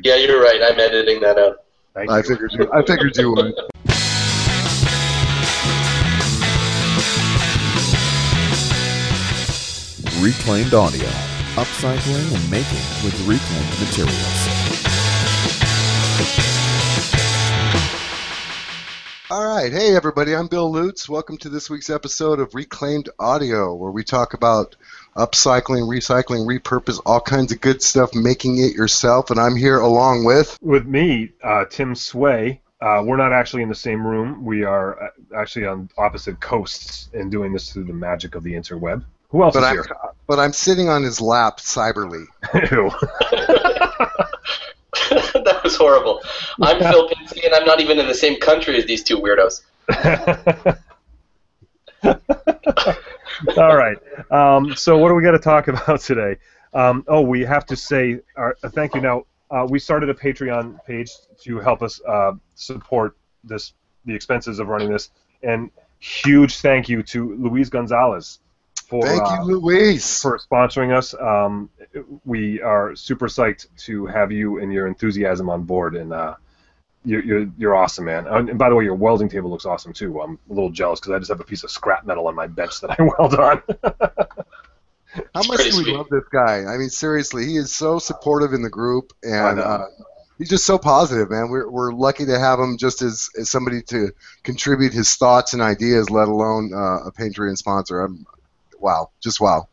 Yeah, you're right. I'm editing that out. Thank I you. figured you. I figured you would. Reclaimed audio, upcycling and making with reclaimed materials. All right, hey everybody. I'm Bill Lutz. Welcome to this week's episode of Reclaimed Audio, where we talk about upcycling, recycling, repurpose, all kinds of good stuff, making it yourself. And I'm here along with. With me, uh, Tim Sway. Uh, we're not actually in the same room. We are uh, actually on opposite coasts and doing this through the magic of the interweb. Who else But is I'm, here? but I'm sitting on his lap, cyberly. Ew. that was horrible. I'm Phil Pinsky, and I'm not even in the same country as these two weirdos. All right. Um, so what do we got to talk about today? Um, oh, we have to say our, uh, thank you. Now uh, we started a Patreon page to help us uh, support this, the expenses of running this, and huge thank you to Luis Gonzalez for Thank uh, you, Luis. for sponsoring us. Um, we are super psyched to have you and your enthusiasm on board, and uh, you're, you're you're awesome, man. And and by the way, your welding table looks awesome too. I'm a little jealous because I just have a piece of scrap metal on my bench that I weld on. How much do we sweet. love this guy? I mean, seriously, he is so supportive in the group, and uh, he's just so positive, man. We're, we're lucky to have him just as, as somebody to contribute his thoughts and ideas, let alone uh, a Patreon sponsor. I'm, wow, just wow.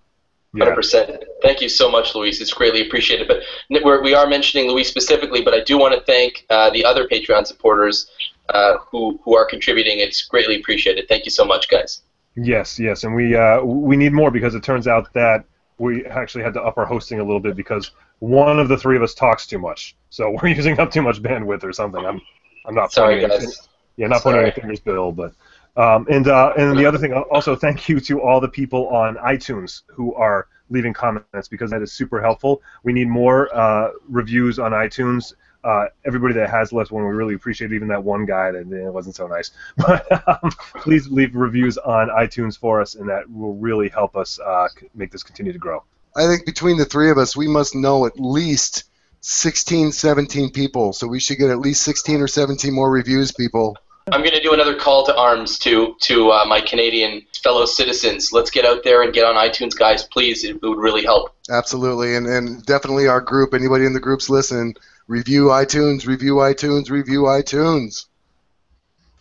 yeah. 100%. Thank you so much, Luis. It's greatly appreciated. But we're, we are mentioning Luis specifically, but I do want to thank uh, the other Patreon supporters uh, who, who are contributing. It's greatly appreciated. Thank you so much, guys. Yes, yes, and we uh, we need more because it turns out that we actually had to up our hosting a little bit because one of the three of us talks too much, so we're using up too much bandwidth or something. I'm I'm not Sorry, guys. Yeah, not pointing any fingers, Bill, but um, and uh, and the other thing, also thank you to all the people on iTunes who are leaving comments because that is super helpful. We need more uh, reviews on iTunes. Uh, everybody that has left one, we really appreciate. Even that one guy that eh, wasn't so nice, but um, please leave reviews on iTunes for us, and that will really help us uh, make this continue to grow. I think between the three of us, we must know at least 16, 17 people, so we should get at least 16 or 17 more reviews, people. I'm going to do another call to arms to to uh, my Canadian fellow citizens. Let's get out there and get on iTunes, guys. Please, it would really help. Absolutely, and, and definitely our group, anybody in the groups listen, review iTunes, review iTunes, review iTunes.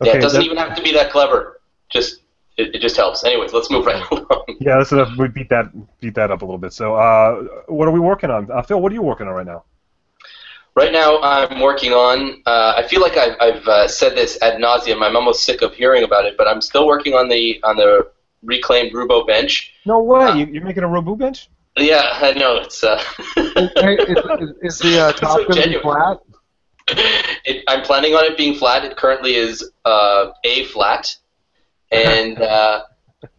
yeah, it doesn't that- even have to be that clever. Just it, it just helps. Anyways, let's move right along. yeah, that's enough. We beat that beat that up a little bit. So, uh, what are we working on, uh, Phil? What are you working on right now? Right now, I'm working on. Uh, I feel like I've, I've uh, said this ad nauseum. I'm almost sick of hearing about it, but I'm still working on the on the reclaimed Roubo bench. No way! You, you're making a Roubo bench? Yeah, I know it's. Uh, is, is, is the uh, top so going to be flat? it, I'm planning on it being flat. It currently is uh, a flat, and uh,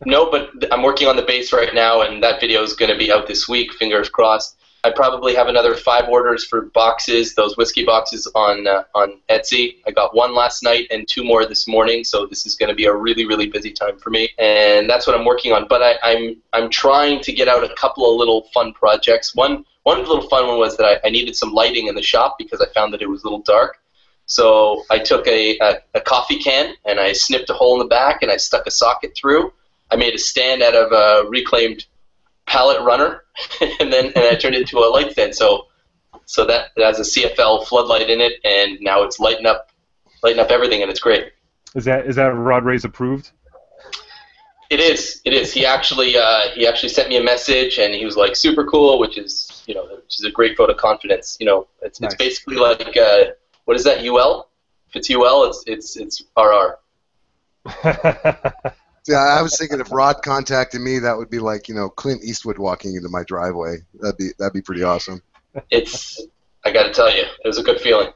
no, but I'm working on the base right now, and that video is going to be out this week. Fingers crossed. I probably have another five orders for boxes, those whiskey boxes on uh, on Etsy. I got one last night and two more this morning, so this is going to be a really really busy time for me, and that's what I'm working on. But I, I'm I'm trying to get out a couple of little fun projects. One one little fun one was that I, I needed some lighting in the shop because I found that it was a little dark. So I took a, a, a coffee can and I snipped a hole in the back and I stuck a socket through. I made a stand out of a reclaimed pallet runner, and then and I turned it into a light stand. So so that it has a CFL floodlight in it, and now it's lighting up lighting up everything, and it's great. Is that is that Rod Ray's approved? It is. It is. He actually uh, he actually sent me a message, and he was like super cool, which is you know which is a great vote of confidence. You know, it's Nice. it's basically like uh, what is that UL? If it's UL, it's it's it's RR. Yeah, I was thinking if Rod contacted me, that would be like you know Clint Eastwood walking into my driveway. That'd be that'd be pretty awesome. It's I got to tell you, it was a good feeling.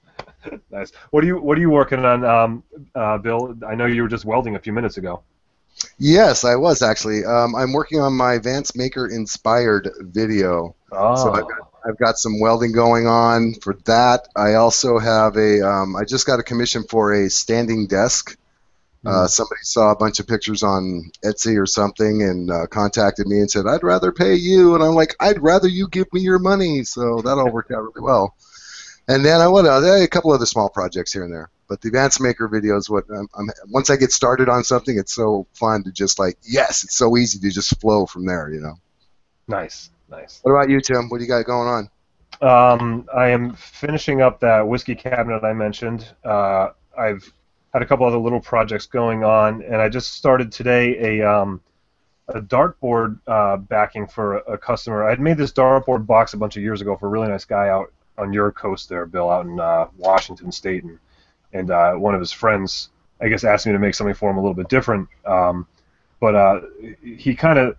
nice. What are you What are you working on, um, uh, Bill? I know you were just welding a few minutes ago. Yes, I was actually. Um, I'm working on my Vance Maker inspired video. Oh, So I've got, I've got some welding going on for that. I also have a. Um, I just got a commission for a standing desk Uh, somebody saw a bunch of pictures on Etsy or something and uh, contacted me and said, "I'd rather pay you," and I'm like, "I'd rather you give me your money." So that all worked out really well. And then I went out a couple other small projects here and there. But the Vance Maker video is what I'm, I'm, once I get started on something, it's so fun to just like yes, it's so easy to just flow from there, you know. Nice, nice. What about you, Tim? What do you got going on? Um, I am finishing up that whiskey cabinet I mentioned. Uh, I've had a couple other little projects going on, and I just started today a um, a dartboard uh, backing for a, a customer. I had made this dartboard box a bunch of years ago for a really nice guy out on your coast there, Bill, out in uh, Washington State, and and uh, one of his friends, I guess, asked me to make something for him a little bit different. Um, but uh, he kind of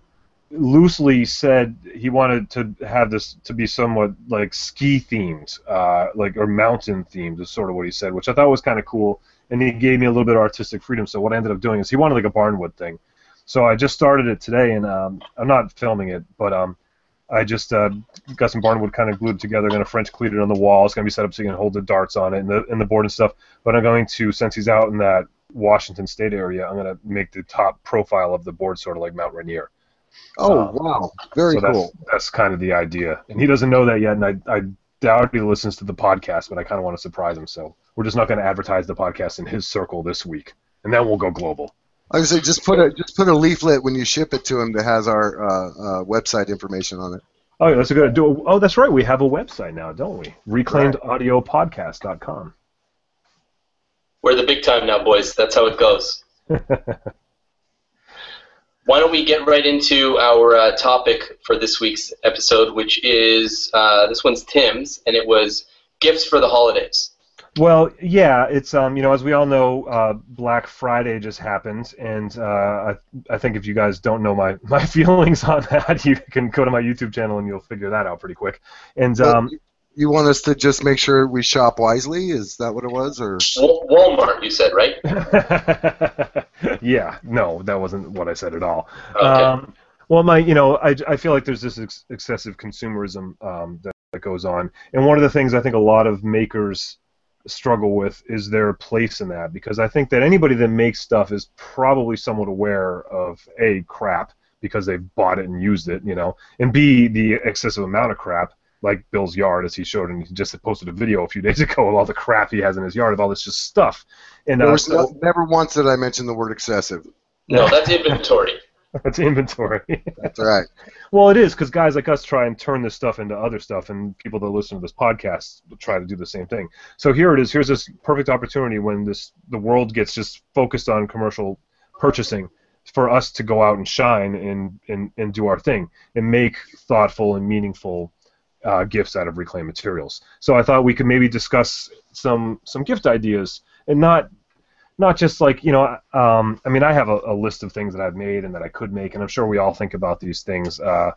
loosely said he wanted to have this to be somewhat like ski themed, uh, like or mountain themed, is sort of what he said, which I thought was kind of cool. And he gave me a little bit of artistic freedom. So what I ended up doing is he wanted like a barnwood thing. So I just started it today, and um, I'm not filming it, but um, I just uh, got some barnwood kind of glued together. Going to French cleat it on the wall. It's going to be set up so you can hold the darts on it and the and the board and stuff. But I'm going to since he's out in that Washington State area, I'm going to make the top profile of the board sort of like Mount Rainier. Oh Um, wow, very so that's, cool. That's kind of the idea, and he doesn't know that yet. And I, I doubt he listens to the podcast, but I kind of want to surprise him. So we're just not going to advertise the podcast in his circle this week, and then we'll go global. I would say just put a just put a leaflet when you ship it to him that has our uh, uh, website information on it. Oh, yeah, that's a good. Do, oh, that's right. We have a website now, don't we? ReclaimedAudioPodcast.com. We're the big time now, boys. That's how it goes. Why don't we get right into our uh, topic for this week's episode, which is uh, this one's Tim's, and it was gifts for the holidays. Well, yeah, it's um, you know, as we all know, uh, Black Friday just happened, and uh, I, I think if you guys don't know my, my feelings on that, you can go to my YouTube channel and you'll figure that out pretty quick. And But um, you- you want us to just make sure we shop wisely? Is that what it was, or Walmart, you said, right? yeah, no, that wasn't what I said at all. Okay. Um, well, my, you know, I, I feel like there's this ex- excessive consumerism um, that, that goes on, and one of the things I think a lot of makers struggle with is their place in that, because I think that anybody that makes stuff is probably somewhat aware of a crap because they've bought it and used it, you know, and b the excessive amount of crap. Like Bill's yard, as he showed, and he just posted a video a few days ago of all the crap he has in his yard of all this just stuff. And uh, so- no, never once did I mention the word excessive. no, that's inventory. It's inventory. That's right. well, it is because guys like us try and turn this stuff into other stuff, and people that listen to this podcast try to do the same thing. So here it is. Here's this perfect opportunity when this the world gets just focused on commercial purchasing for us to go out and shine and and, and do our thing and make thoughtful and meaningful uh, gifts out of reclaimed materials. So I thought we could maybe discuss some some gift ideas and not not just like you know um, i mean i have a, a list of things that i've made and that i could make and i'm sure we all think about these things uh,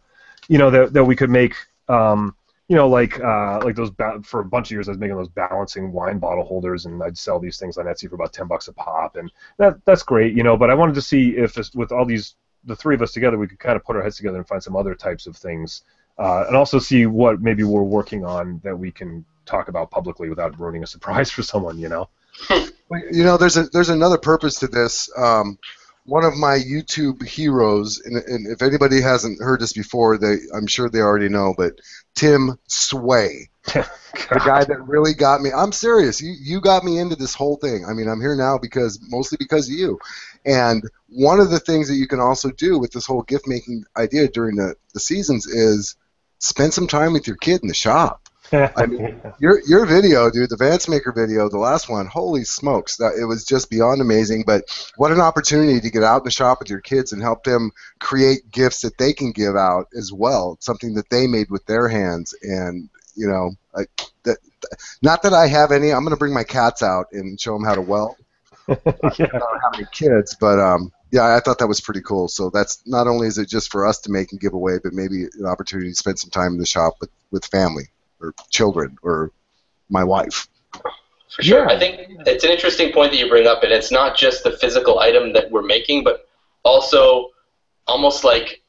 you know that, that we could make um, you know like uh, like those ba- for a bunch of years i was making those balancing wine bottle holders and i'd sell these things on etsy for about 10 bucks a pop and that that's great you know but i wanted to see if with all these the three of us together we could kind of put our heads together and find some other types of things uh, and also see what maybe we're working on that we can talk about publicly without ruining a surprise for someone you know You know, there's a there's another purpose to this. Um, one of my YouTube heroes, and, and if anybody hasn't heard this before, they I'm sure they already know, but Tim Sway, the guy that really got me. I'm serious. You you got me into this whole thing. I mean, I'm here now because mostly because of you. And one of the things that you can also do with this whole gift making idea during the, the seasons is spend some time with your kid in the shop. I mean, your your video, dude, the Vance Maker video, the last one, holy smokes, that it was just beyond amazing. But what an opportunity to get out in the shop with your kids and help them create gifts that they can give out as well, something that they made with their hands. And you know, I, that, not that I have any. I'm going to bring my cats out and show them how to weld. I don't have any kids, but um, yeah, I thought that was pretty cool. So that's not only is it just for us to make and give away, but maybe an opportunity to spend some time in the shop with with family or children or my wife. For sure. Yeah. I think it's an interesting point that you bring up, and it's not just the physical item that we're making, but also almost like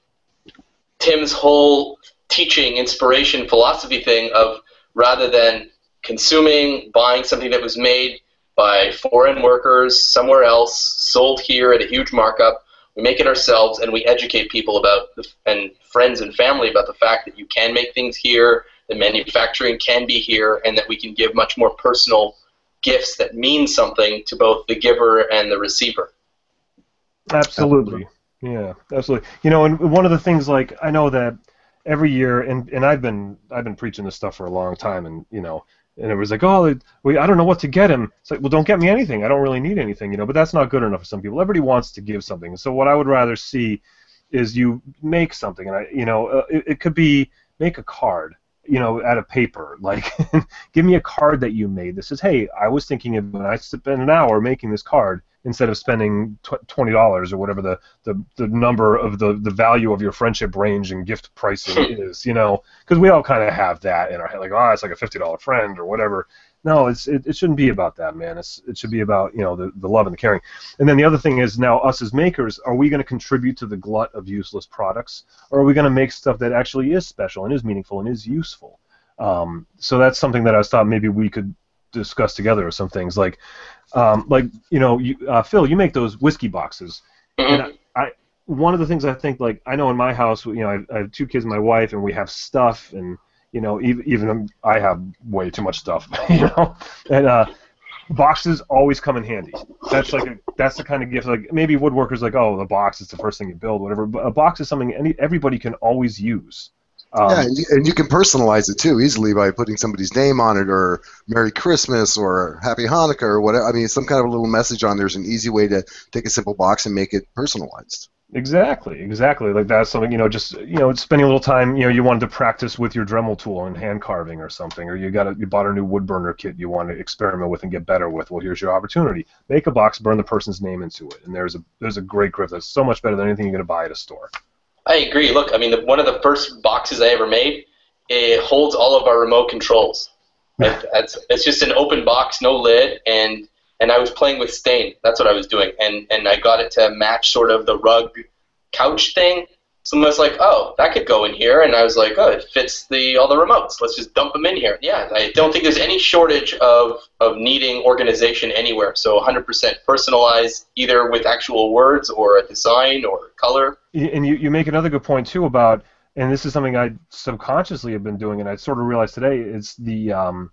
Tim's whole teaching, inspiration, philosophy thing of rather than consuming, buying something that was made, by foreign workers somewhere else, sold here at a huge markup. We make it ourselves, and we educate people about the, and friends and family about the fact that you can make things here, that manufacturing can be here, and that we can give much more personal gifts that mean something to both the giver and the receiver. Absolutely. Yeah, absolutely. You know, and one of the things like I know that every year, and and I've been I've been preaching this stuff for a long time, and you know, and it was like, oh, we, I don't know what to get him. It's like, well, don't get me anything. I don't really need anything, you know. But that's not good enough for some people. Everybody wants to give something. So what I would rather see is you make something, and I, you know, uh, it, it could be make a card you know, out of paper. Like, give me a card that you made that says, "Hey, I was thinking of when I spent an hour making this card instead of spending tw- twenty dollars or whatever the, the, the number of the, the value of your friendship range and gift pricing is." You know, because we all kind of have that in our head, like, "Oh, it's like a fifty dollar friend or whatever." No, it's it, it shouldn't be about that, man. It's it should be about you know the, the love and the caring. And then the other thing is now us as makers, are we going to contribute to the glut of useless products, or are we going to make stuff that actually is special and is meaningful and is useful? Um, so that's something that I was thought maybe we could discuss together or some things like um, like you know you, uh, Phil, you make those whiskey boxes, Mm-hmm. and I, I one of the things I think like I know in my house you know I, I have two kids and my wife and we have stuff and you know even even I have way too much stuff you know and uh, boxes always come in handy. That's like a, that's the kind of gift like maybe woodworkers like oh the box is the first thing you build whatever but a box is something any everybody can always use. Um, yeah, and you, and you can personalize it too easily by putting somebody's name on it, or Merry Christmas, or Happy Hanukkah, or whatever. I mean, some kind of a little message on there is an easy way to take a simple box and make it personalized. Exactly, exactly. Like that's something you know, just you know, spending a little time. You know, you wanted to practice with your Dremel tool and hand carving or something, or you got a, you bought a new wood burner kit you want to experiment with and get better with. Well, here's your opportunity. Make a box, burn the person's name into it, and there's a there's a great gift that's so much better than anything you're gonna buy at a store. I agree. Look, I mean, the, one of the first boxes I ever made, it holds all of our remote controls. It's, it's just an open box, no lid, and and I was playing with stain. That's what I was doing, and and I got it to match sort of the rug couch thing. So I was like, "Oh, that could go in here," and I was like, "Oh, it fits the all the remotes. Let's just dump them in here." Yeah, I don't think there's any shortage of of needing organization anywhere. So 100% personalized, either with actual words or a design or color. And you, you make another good point too about, and this is something I subconsciously have been doing, and I sort of realized today. It's the um,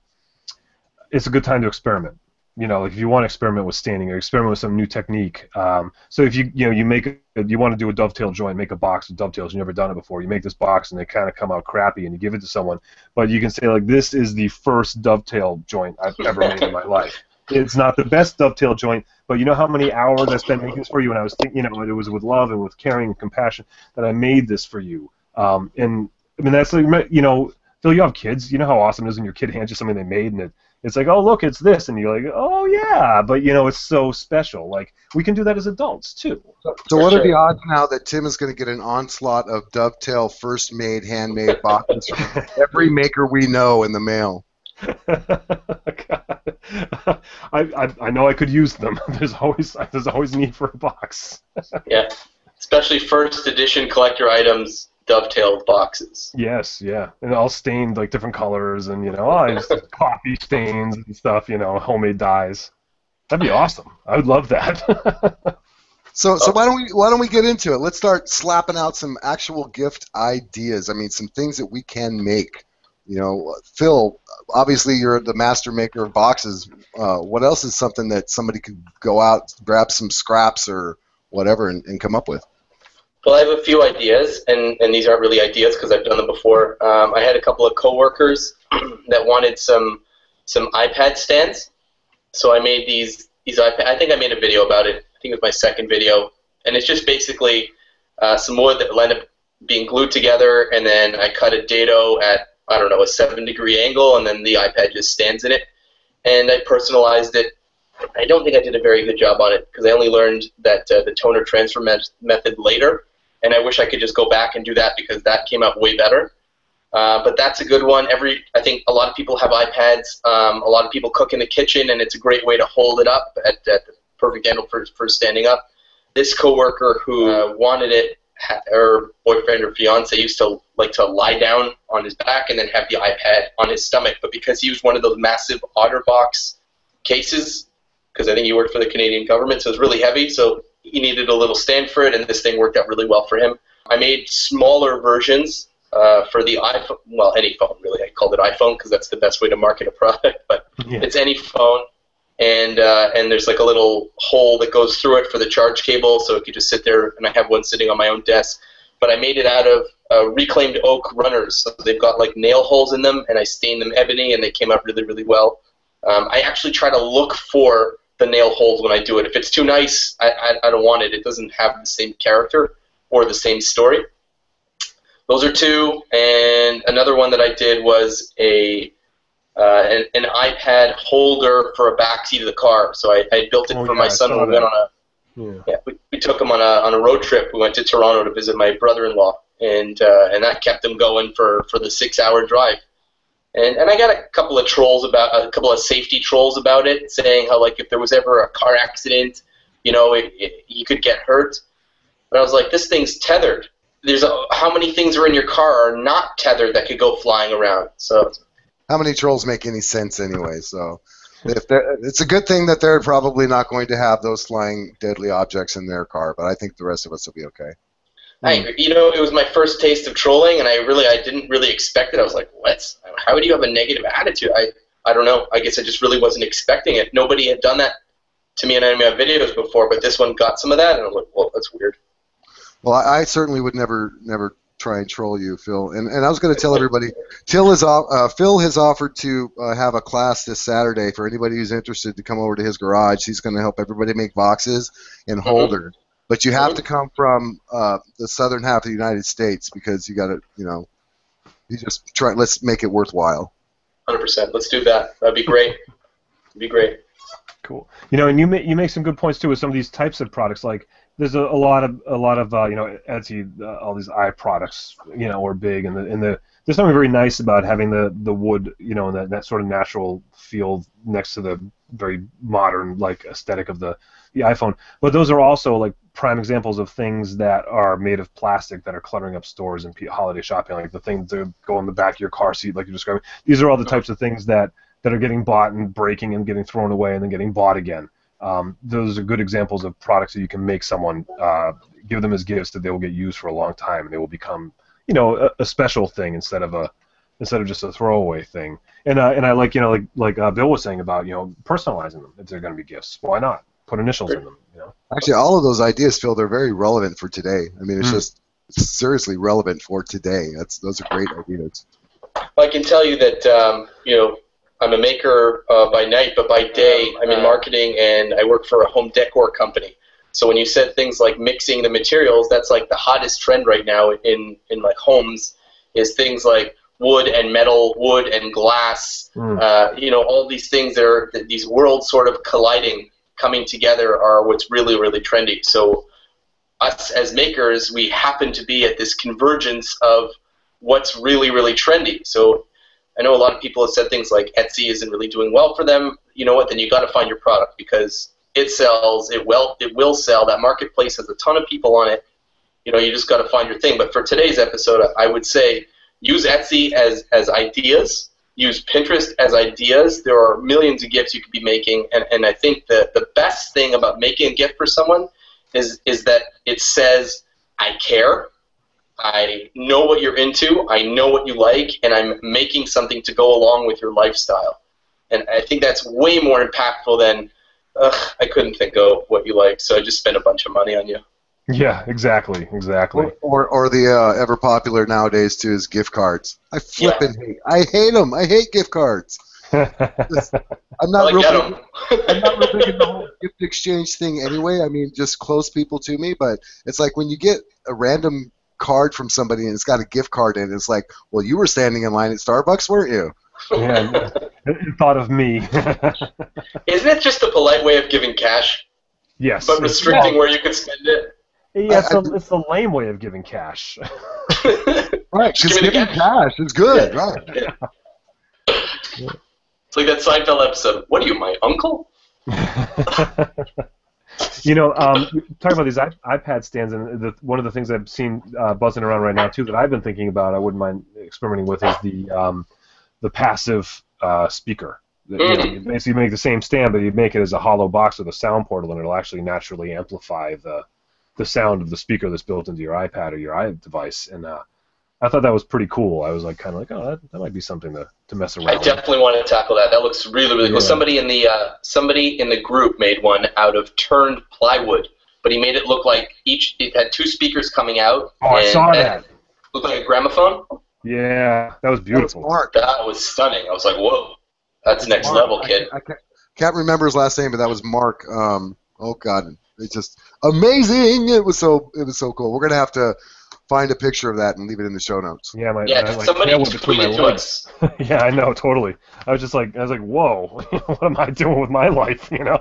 it's a good time to experiment. You know, like if you want to experiment with standing or experiment with some new technique. Um, so if you you know you make a, you want to do a dovetail joint, make a box with dovetails. You've never done it before. You make this box and they kind of come out crappy, and you give it to someone. But you can say like, this is the first dovetail joint I've ever made in my life. It's not the best dovetail joint, but you know how many hours I spent making this for you, and I was thinking, you know, it was with love and with caring and compassion that I made this for you. Um, and I mean, that's like, you know, Phil, you have kids. You know how awesome it is when your kid hands you something they made, and it, it's like, oh, look, it's this, and you're like, oh yeah, but you know, it's so special. Like we can do that as adults too. So, For what are the odds now that Tim is going to get an onslaught of dovetail, first made, handmade boxes from every maker we know in the mail? I, I I know I could use them. There's always there's always need for a box. Yeah, especially first edition collector items, dovetailed boxes. Yes, yeah, and all stained like different colors, and you know, oh, just coffee stains and stuff. You know, homemade dyes. That'd be awesome. I would love that. So, so why don't we why don't we get into it? Let's start slapping out some actual gift ideas. I mean, some things that we can make. You know, Phil, obviously you're the master maker of boxes. Uh, what else is something that somebody could go out, grab some scraps or whatever, and, and come up with? Well, I have a few ideas, and, and these aren't really ideas because I've done them before. Um, I had a couple of coworkers that wanted some some iPad stands, so I made these these iPad. I think I made a video about it. I think it was my second video, and it's just basically uh, some wood that will end up being glued together, and then I cut a dado at I don't know a seven degree angle, and then the iPad just stands in it, and I personalized it. I don't think I did a very good job on it because I only learned that uh, the toner transfer met- method later and I wish I could just go back and do that because that came out way better. Uh, but that's a good one. Every I think a lot of people have iPads. Um, a lot of people cook in the kitchen, and it's a great way to hold it up at, at the perfect angle for, for standing up. This coworker who uh, wanted it, her boyfriend or fiance used to like to lie down on his back and then have the iPad on his stomach. But because he was one of those massive OtterBox cases, because I think he worked for the Canadian government, so it's really heavy. So he needed a little stand for it, and this thing worked out really well for him. I made smaller versions uh, for the iPhone, well, any phone really. I called it iPhone because that's the best way to market a product, but Yeah. it's any phone. And uh, and there's like a little hole that goes through it for the charge cable, so it could just sit there. And I have one sitting on my own desk. But I made it out of uh, reclaimed oak runners, so they've got like nail holes in them, and I stained them ebony, and they came out really, really well. Um, I actually try to look for the nail holes when I do it. If it's too nice, I, I, I don't want it. It doesn't have the same character or the same story. Those are two, and another one that I did was a uh, an, an iPad holder for a backseat of the car. So I, I built it Oh, for yeah, my son when we went on a Yeah. yeah, we, we took him on a on a road trip. We went to Toronto to visit my brother-in-law, and uh, and that kept him going for, for the six-hour drive. And and I got a couple of trolls about a couple of safety trolls about it, saying how like if there was ever a car accident, you know, it, it, you could get hurt. But I was like, this thing's tethered. There's a, how many things are in your car are not tethered that could go flying around. So How many trolls make any sense anyway? So, if it's a good thing that they're probably not going to have those flying deadly objects in their car, but I think the rest of us will be okay. I, you know, it was my first taste of trolling, and I really, I didn't really expect it. I was like, "What? How would you have a negative attitude?" I, I don't know. I guess I just really wasn't expecting it. Nobody had done that to me in any of my videos before, but this one got some of that, and I'm like, "Well, that's weird." Well, I, I certainly would never, never try and troll you, Phil. And and I was going to tell everybody, Phil is off, uh, Phil has offered to uh, have a class this Saturday for anybody who's interested to come over to his garage. He's going to help everybody make boxes and holders. But you have to come from uh, the southern half of the United States because you got to, you know, you just try. Let's make it worthwhile. Hundred percent. Let's do that. That'd be great. That'd be great. Cool. You know, and you make you make some good points too with some of these types of products. Like there's a, a lot of a lot of uh, you know Etsy, uh, all these eye products, you know, are big, and the and the there's something very nice about having the the wood, you know, and that, that sort of natural feel next to the very modern like aesthetic of the the iPhone. But those are also like prime examples of things that are made of plastic that are cluttering up stores and holiday shopping, like the things that go in the back of your car seat, like you're describing. These are all the types of things that that are getting bought and breaking and getting thrown away and then getting bought again. Um, those are good examples of products that you can make someone uh, give them as gifts that they will get used for a long time and they will become, you know, a, a special thing instead of a instead of just a throwaway thing. And uh, and I like you know like like uh, Bill was saying about you know personalizing them if they're going to be gifts. Why not put initials in them? You know. Actually, all of those ideas, Phil, they're very relevant for today. I mean, it's Mm. just seriously relevant for today. That's those are great ideas. I can tell you that um, you know I'm a maker uh, by night, but by day I'm in marketing and I work for a home decor company. So when you said things like mixing the materials, that's like the hottest trend right now in in like homes is things like wood and metal, wood and glass. Mm. Uh, you know, all these things that are these worlds sort of colliding, coming together are what's really really trendy. So us as makers, we happen to be at this convergence of what's really really trendy. So I know a lot of people have said things like Etsy isn't really doing well for them. You know what? Then you got to find your product because it sells. It will. It will sell. That marketplace has a ton of people on it. You know, you just got to find your thing. But for today's episode, I would say use Etsy as as ideas. Use Pinterest as ideas. There are millions of gifts you could be making, and, and I think that the best thing about making a gift for someone is is that it says I care. I know what you're into. I know what you like, and I'm making something to go along with your lifestyle. And I think that's way more impactful than, Ugh, I couldn't think of what you like, so I just spent a bunch of money on you. Yeah, exactly, exactly. Or, or, or the uh, ever popular nowadays too is gift cards. I flippin' hate. I hate them. I hate gift cards. I'm not like real. big- I'm not real big in the whole gift exchange thing anyway. I mean, just close people to me. But it's like when you get a random card from somebody and it's got a gift card in it. It's like, well, you were standing in line at Starbucks, weren't you? yeah, it, it thought of me. Isn't it just a polite way of giving cash, yes. but restricting where you can spend it? Yeah, it's, I- a, it's the lame way of giving cash. Right. Just Because give giving cash. cash is good. Yeah. Right. It's like that Seinfeld episode. What are you, my uncle? you know, um, talking about these iP- iPad stands, and the, one of the things I've seen uh, buzzing around right now too that I've been thinking about, I wouldn't mind experimenting with, is the um, the passive uh, speaker. You know, you basically make the same stand, but you make it as a hollow box with a sound portal, and it'll actually naturally amplify the the sound of the speaker that's built into your iPad or your device, And uh, I thought that was pretty cool. I was like, kind of like, oh, that, that might be something to, to mess around. With. I with. definitely want to tackle that. That looks really, really cool. Yeah. Somebody in the uh, somebody in the group made one out of turned plywood, but he made it look like each it had two speakers coming out. Oh, I saw that. it Looked like a gramophone. Yeah, that was That was beautiful. Mark. That was stunning. I was like, whoa, that's next Mark. level, kid. can't- I can't, can't remember his last name, but that was Mark. Um, oh God, it's just amazing. It was so it was so cool. We're gonna have to find a picture of that and leave it in the show notes. Yeah, my, Yeah, my, like, somebody tail went between my tweeted to legs. us. yeah, I know, totally. I was just like, I was like, whoa, what am I doing with my life? You know?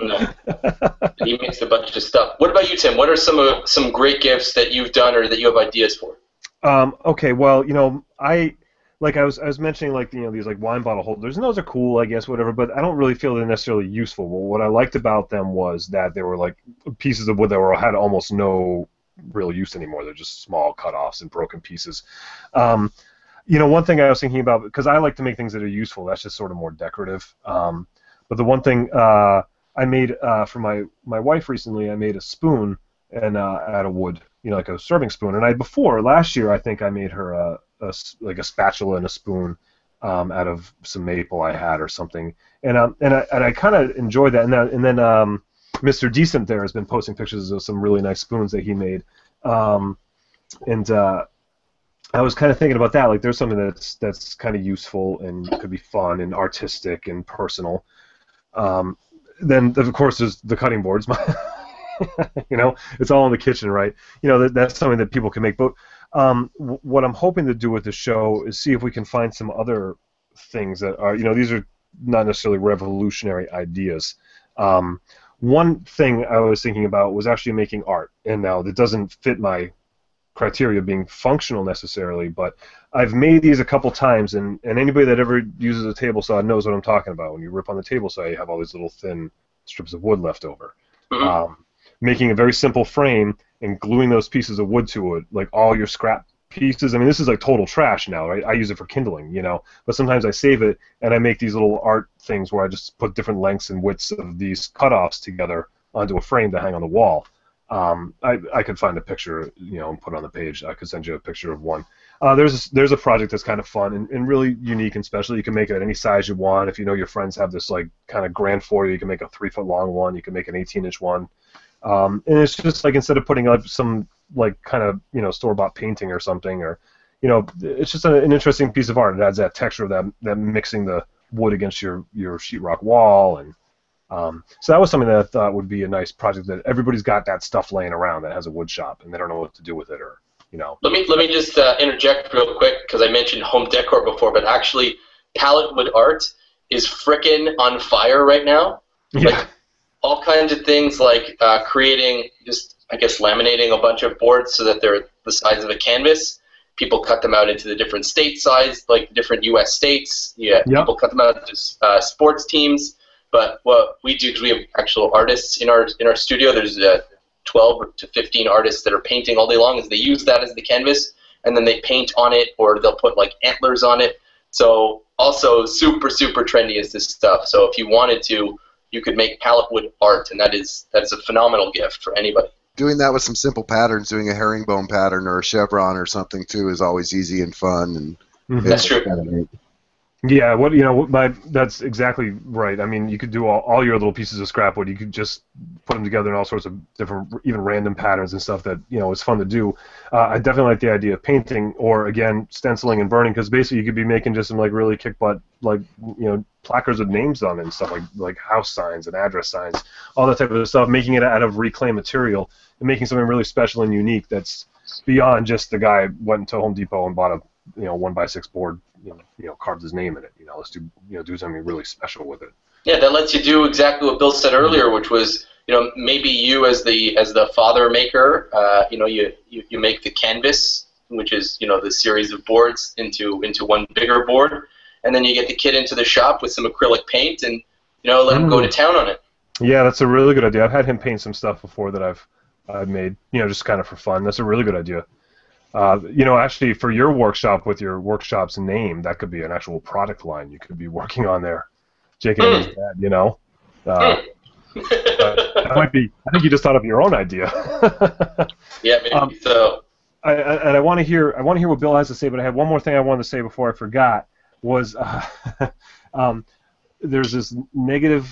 He mixed a bunch of stuff. What about you, Tim? What are some of some great gifts that you've done or that you have ideas for? Um, okay, well, you know, I like I was I was mentioning like you know these like wine bottle holders, and those are cool, I guess, whatever. But I don't really feel they're necessarily useful. Well, what I liked about them was that they were like pieces of wood that were had almost no real use anymore. They're just small cut-offs and broken pieces. Um, you know, one thing I was thinking about because I like to make things that are useful. That's just sort of more decorative. Um, but the one thing uh, I made uh, for my my wife recently, I made a spoon and uh, out of wood, you know, like a serving spoon. And I before last year, I think I made her a, a like a spatula and a spoon um, out of some maple I had or something. And um, and I and I kind of enjoyed that. And then and then um, Mr. Decent there has been posting pictures of some really nice spoons that he made. Um, and uh, I was kind of thinking about that. Like, there's something that's that's kind of useful and could be fun and artistic and personal. Um, then, of course, there's the cutting boards. you know, it's all in the kitchen, right? You know, that, that's something that people can make. But um, w- what I'm hoping to do with the show is see if we can find some other things that are, you know, these are not necessarily revolutionary ideas. Um, one thing I was thinking about was actually making art, and now that doesn't fit my criteria of being functional necessarily, but I've made these a couple times, and, and anybody that ever uses a table saw knows what I'm talking about. When you rip on the table saw, you have all these little thin strips of wood left over. Mhm. Um, making a very simple frame and gluing those pieces of wood to it, like all your scrap pieces. I mean, this is like total trash now, right? I use it for kindling, you know, but sometimes I save it and I make these little art things where I just put different lengths and widths of these cutoffs together onto a frame to hang on the wall. Um, I, I could find a picture, you know, and put on the page. I could send you a picture of one. Uh, there's there's a project that's kind of fun and, and really unique and special. You can make it any size you want. If you know your friends have this like kind of grand foyer, you can make a three foot long one. You can make an 18 inch one. Um, and it's just like instead of putting up some like kind of you know store bought painting or something, or you know, it's just an interesting piece of art. It adds that texture of that that mixing the wood against your your sheetrock wall and um, so that was something that I thought would be a nice project that everybody's got that stuff laying around that has a wood shop and they don't know what to do with it or you know Let me let me just uh, interject real quick because I mentioned home decor before, but actually, pallet wood art is frickin' on fire right now. yeah All kinds of things like uh, creating just I guess laminating a bunch of boards so that they're the size of a canvas. People cut them out into the different state size, like different U.S. states. Yeah, Yep. people cut them out into uh, sports teams. But what we do, because we have actual artists in our in our studio, there's uh, 12 to 15 artists that are painting all day long. Is they use that as the canvas, and then they paint on it, or they'll put like antlers on it. So also super super trendy is this stuff. So if you wanted to, you could make pallet wood art, and that is that is a phenomenal gift for anybody. Doing that with some simple patterns, doing a herringbone pattern or a chevron or something too, is always easy and fun. And Mhm. That's true. Yeah, what you know, my that's exactly right. I mean, you could do all, all your little pieces of scrap wood. You could just put them together in all sorts of different, even random patterns and stuff that you know is fun to do. Uh, I definitely like the idea of painting or again stenciling and burning because basically you could be making just some like really kick butt like you know placards with names on it and stuff like like house signs and address signs, all that type of stuff. Making it out of reclaimed material and making something really special and unique that's beyond just the guy went to Home Depot and bought a you know one by six board you know, you know carved his name in it. You know, let's do you know do something really special with it. Yeah, that lets you do exactly what Bill said earlier, which was you know maybe you as the as the father maker, uh, you know you, you you make the canvas, which is you know the series of boards into into one bigger board, and then you get the kid into the shop with some acrylic paint and you know let him go to town on it. Yeah, that's a really good idea. I've had him paint some stuff before that I've I've made, you know, just kind of for fun. That's a really good idea. Uh, you know, actually, for your workshop with your workshop's name, that could be an actual product line you could be working on there. Jake and dad. You know. Uh, that might be. I think you just thought of your own idea. yeah, maybe Um, so. I, I, and I want to hear I want to hear what Bill has to say, but I had one more thing I wanted to say before I forgot. Was uh, um, there's this negative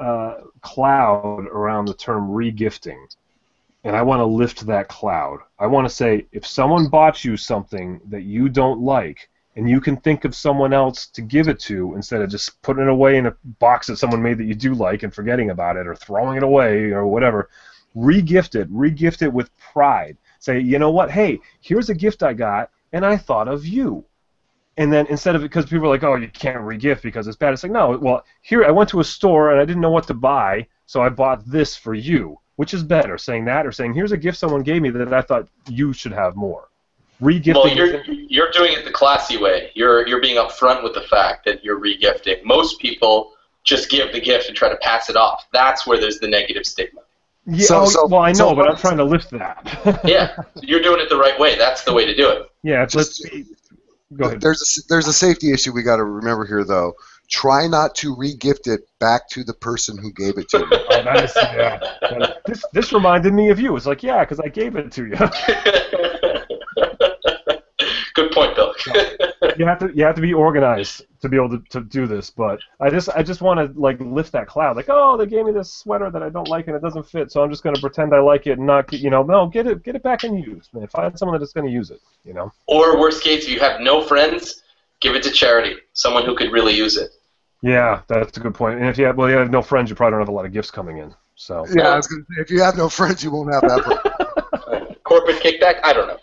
uh, cloud around the term regifting, and I want to lift that cloud. I want to say if someone bought you something that you don't like, and you can think of someone else to give it to instead of just putting it away in a box that someone made that you do like and forgetting about it or throwing it away or whatever, regift it. Regift it with pride. Say, you know what? Hey, here's a gift I got, and I thought of you. And then instead of because people are like, oh, you can't regift because it's bad. It's like, no, well, here I went to a store and I didn't know what to buy, so I bought this for you. Which is better, saying that or saying, here's a gift someone gave me that I thought you should have more. Regifting. Well, you're you're doing it the classy way. You're you're being upfront with the fact that you're regifting. Most people just give the gift and try to pass it off. That's where there's the negative stigma. yeah, So- oh, so- well, I know, so but I'm trying to lift that. Yeah, you're doing it the right way. That's the way to do it. yeah, Just- let's be, go ahead. There's a, there's a safety issue we got to remember here, though. Try not to regift it back to the person who gave it to you. Oh, that is, yeah. That- This, this reminded me of you. It's like, yeah, because I gave it to you. Good point, Bill. you have to you have to be organized to be able to, to do this. But I just I just want to like lift that cloud. Like, oh, they gave me this sweater that I don't like and it doesn't fit, so I'm just going to pretend I like it and not get- you know no get it get it back in use, man. Find someone that's going to use it. You know. or worst case, if you have no friends, give it to charity. Someone who could really use it. Yeah, that's a good point. And if you have well, you have no friends, you probably don't have a lot of gifts coming in. So. Yeah, I was gonna say, if you have no friends, you won't have that. Corporate kickback? I don't know.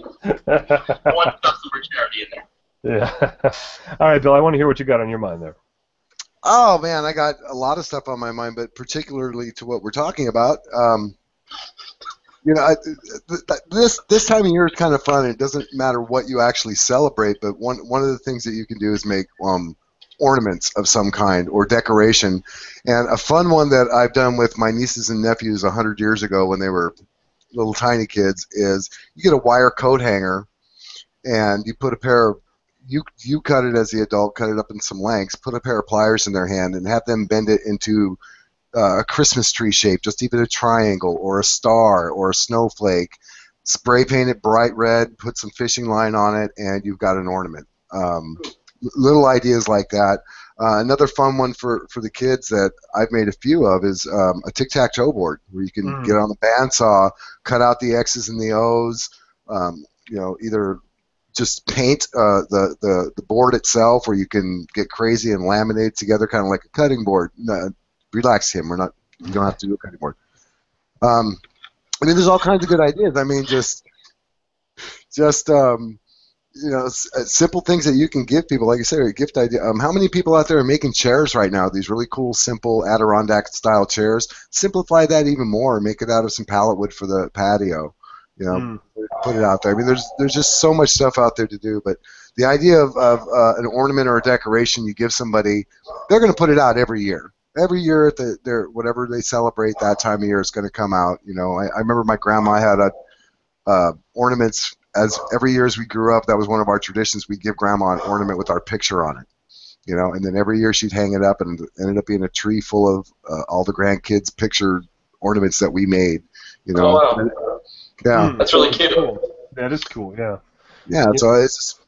I want stuff for charity in there. yeah. All right, Bill. I want to hear what you got on your mind there. Oh man, I got a lot of stuff on my mind, but particularly to what we're talking about. Um, you know, I, th- th- this this time of year is kind of fun. It doesn't matter what you actually celebrate, but one one of the things that you can do is make um, ornaments of some kind or decoration. And a fun one that I've done with my nieces and nephews a hundred years ago when they were little tiny kids is you get a wire coat hanger, and you put a pair of you you cut it as the adult, cut it up in some lengths, put a pair of pliers in their hand, and have them bend it into uh, a Christmas tree shape, just even a triangle or a star or a snowflake. Spray paint it bright red, put some fishing line on it, and you've got an ornament. Um, little ideas like that. Uh, another fun one for, for the kids that I've made a few of is um, a tic-tac-toe board where you can Mm. get on the bandsaw, cut out the X's and the O's, um, you know, either just paint uh, the, the the board itself, or you can get crazy and laminate it together, kind of like a cutting board. No, relax, him. We're not. You don't have to do a cutting board. Um, I mean, there's all kinds of good ideas. I mean, just just um, you know, uh, simple things that you can give people. Like I said, a gift idea. Um, how many people out there are making chairs right now? These really cool, simple Adirondack style chairs. Simplify that even more. Make it out of some pallet wood for the patio. You know, Mm. put it out there. I mean, there's there's just so much stuff out there to do. But the idea of, of uh, an ornament or a decoration you give somebody, they're going to put it out every year. Every year at the their whatever they celebrate that time of year is going to come out. You know, I, I remember my grandma had a uh, ornaments as every year as we grew up. That was one of our traditions. We'd give grandma an ornament with our picture on it. You know, and then every year she'd hang it up, and it ended up being a tree full of uh, all the grandkids' picture ornaments that we made. You know, Oh, wow. yeah. Mm. That's really cute. Cool. That is cool. Yeah. Yeah, so it's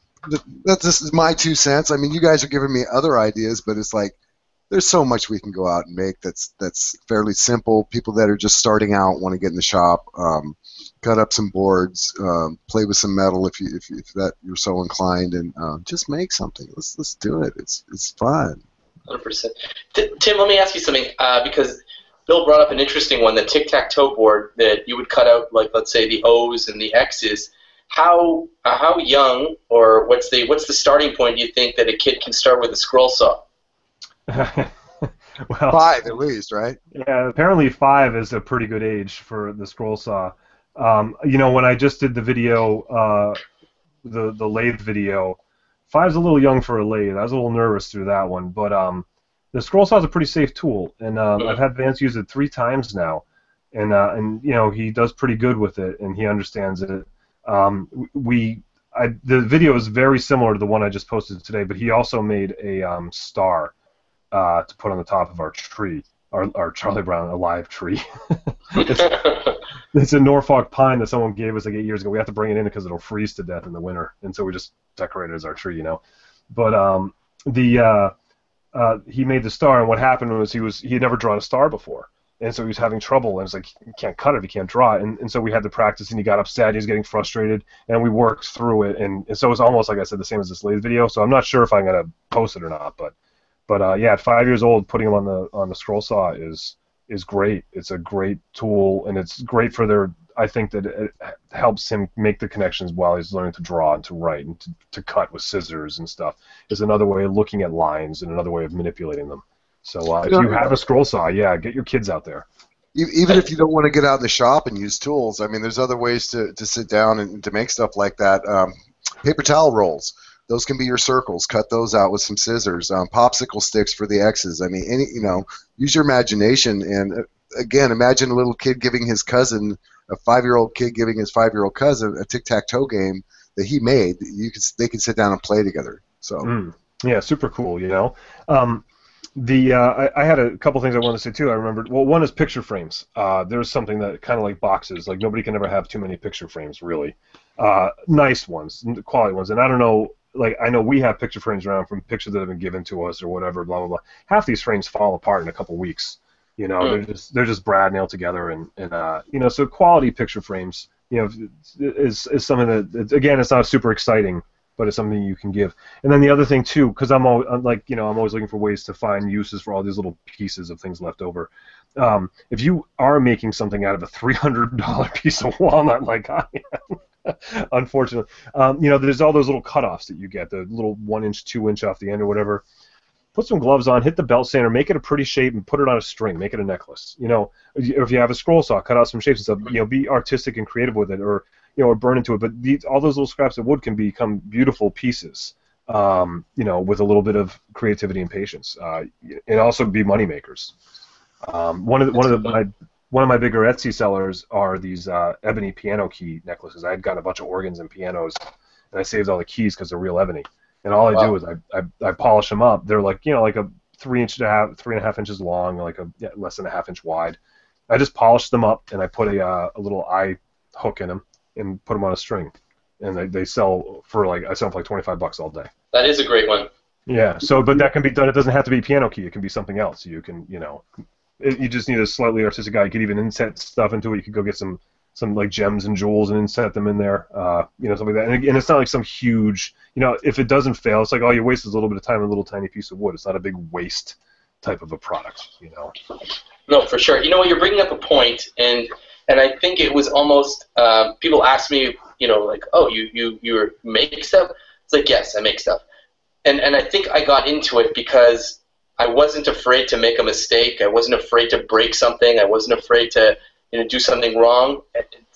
that's this is my two cents. I mean, you guys are giving me other ideas, but it's like there's so much we can go out and make that's that's fairly simple. People that are just starting out want to get in the shop, um, cut up some boards, um, play with some metal if you if, you- if that you're so inclined, and uh, just make something. Let's let's do it. It's it's fun. Hundred percent. Tim, let me ask you something uh, because Bill brought up an interesting one: the tic-tac-toe board that you would cut out, like let's say the O's and the X's. How uh, how young or what's the what's the starting point? Do you think that a kid can start with a scroll saw? well, Five at least, right? Yeah, apparently five is a pretty good age for the scroll saw. Um, you know, when I just did the video, uh, the the lathe video, five's a little young for a lathe. I was a little nervous through that one, but um, the scroll saw is a pretty safe tool, and um, I've had Vance use it three times now, and uh, and you know he does pretty good with it, and he understands it. Um, we I, the video is very similar to the one I just posted today, but he also made a um, star uh, to put on the top of our tree, our, our Charlie Brown alive tree. it's, it's a Norfolk pine that someone gave us like eight years ago. We have to bring it in because it'll freeze to death in the winter, and so we just decorate it as our tree, you know. But um, the uh, uh, he made the star, and what happened was he was he had never drawn a star before, and so he was having trouble, and it's like you can't cut it you can't draw it, and, and so we had to practice, and he got upset, he was getting frustrated, and we worked through it, and, and so it was almost like I said the same as this latest video. So I'm not sure if I'm gonna post it or not, but but uh, yeah, at five years old, putting them on the on the scroll saw is is great. It's a great tool, and it's great for their. I think that it helps him make the connections while he's learning to draw and to write and to, to cut with scissors and stuff. Is another way of looking at lines and another way of manipulating them. So uh, if you have a scroll saw, yeah, get your kids out there. Even if you don't want to get out in the shop and use tools, I mean, there's other ways to, to sit down and to make stuff like that. Um, paper towel rolls those can be your circles. Cut those out with some scissors. Um, popsicle sticks for the X's. I mean, any you know, use your imagination. And uh, again, imagine a little kid giving his cousin, a five-year-old kid giving his five-year-old cousin a tic-tac-toe game that he made. You could they can sit down and play together. So mm. yeah, super cool. You know. Um, the uh, I, I, had a couple things I wanted to say too. I remembered. Well, one is picture frames. Uh, there's something that kind of like boxes. Like nobody can ever have too many picture frames, really. Uh, nice ones, quality ones. And I don't know like I know we have picture frames around from pictures that have been given to us or whatever, blah blah blah. Half these frames fall apart in a couple weeks. You know, mm. they're just they're just brad nailed together, and and uh, you know, so quality picture frames, you know, is is something that again, it's not super exciting, but it's something you can give. And then the other thing too, because I'm always like you know, I'm always looking for ways to find uses for all these little pieces of things left over. Um, if you are making something out of a $300 piece of walnut like I am, unfortunately. Um, you know, there's all those little cutoffs that you get, the little one inch, two inch off the end or whatever. Put some gloves on, hit the belt sander, make it a pretty shape, and put it on a string. Make it a necklace. You know, if you have a scroll saw, cut out some shapes and stuff. You know, be artistic and creative with it, or you know, or burn into it. But these, all those little scraps of wood can become beautiful pieces. Um, you know, with a little bit of creativity and patience, uh, and also be money makers. Um, one of the, one of the my one of my bigger Etsy sellers are these uh, ebony piano key necklaces. I had gotten a bunch of organs and pianos, and I saved all the keys because they're real ebony. And all I wow. do is I, I, I polish them up. They're like you know like a three inch and a half, three and a half inches long, like a yeah, less than a half inch wide. I just polish them up and I put a uh, a little eye hook in them and put them on a string, and they, they sell for like I sell them for like twenty five bucks all day. That is a great one. Yeah. So, but that can be done. It doesn't have to be piano key. It can be something else. You can, you know, you just need a slightly artistic guy. You could even inset stuff into it. You could go get some some like gems and jewels and inset them in there. Uh, you know, something like that. And, and it's not like some huge. You know, if it doesn't fail, it's like all you waste is a little bit of time and a little tiny piece of wood. It's not a big waste type of a product. You know. No, for sure. You know what? You're bringing up a point, and and I think it was almost uh, people ask me, you know, like, oh, you you you make stuff. It's like yes, I make stuff, and and I think I got into it because I wasn't afraid to make a mistake. I wasn't afraid to break something. I wasn't afraid to you know do something wrong.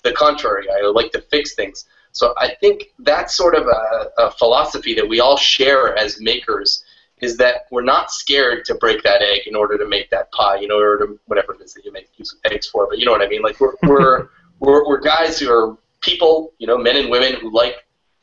The contrary, I like to fix things. So I think that's sort of a, a philosophy that we all share as makers is that we're not scared to break that egg in order to make that pie, you know, or to whatever it is that you make use eggs for. But you know what I mean? Like we're we're we're, we're guys who are people, you know, men and women who like